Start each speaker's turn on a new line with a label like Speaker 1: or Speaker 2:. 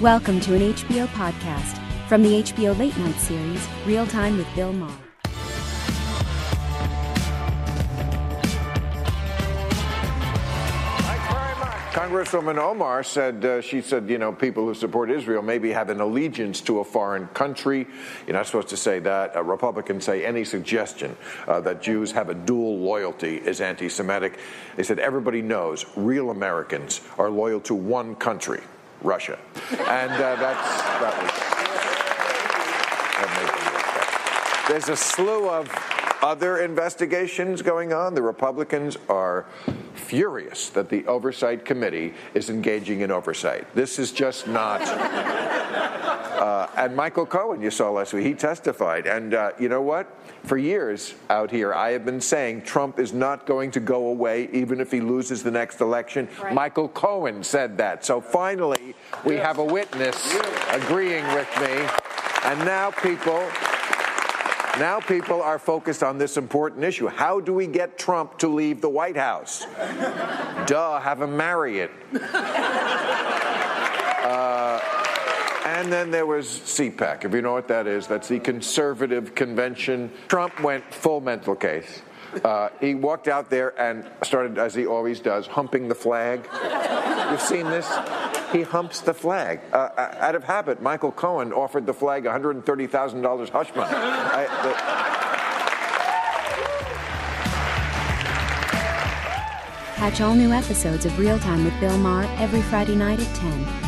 Speaker 1: Welcome to an HBO podcast from the HBO Late Night series, Real Time with Bill Maher.
Speaker 2: Congresswoman Omar said, uh, she said, you know, people who support Israel maybe have an allegiance to a foreign country. You're not supposed to say that. Uh, Republicans say any suggestion uh, that Jews have a dual loyalty is anti Semitic. They said everybody knows real Americans are loyal to one country, Russia. And uh, that's, that was. There's a slew of other investigations going on. The Republicans are furious that the Oversight Committee is engaging in oversight. This is just not. And Michael Cohen, you saw last week, he testified. And uh, you know what? For years out here, I have been saying Trump is not going to go away even if he loses the next election. Right. Michael Cohen said that. So finally, we yes. have a witness yes. agreeing with me. And now people now people are focused on this important issue. How do we get Trump to leave the White House? Duh, have him marry it. And then there was CPAC. If you know what that is, that's the Conservative Convention. Trump went full mental case. Uh, he walked out there and started, as he always does, humping the flag. You've seen this? He humps the flag. Uh, uh out of habit, Michael Cohen offered the flag $130,000 hush money. I, the,
Speaker 1: Catch all new episodes of Real Time with Bill Maher every Friday night at 10,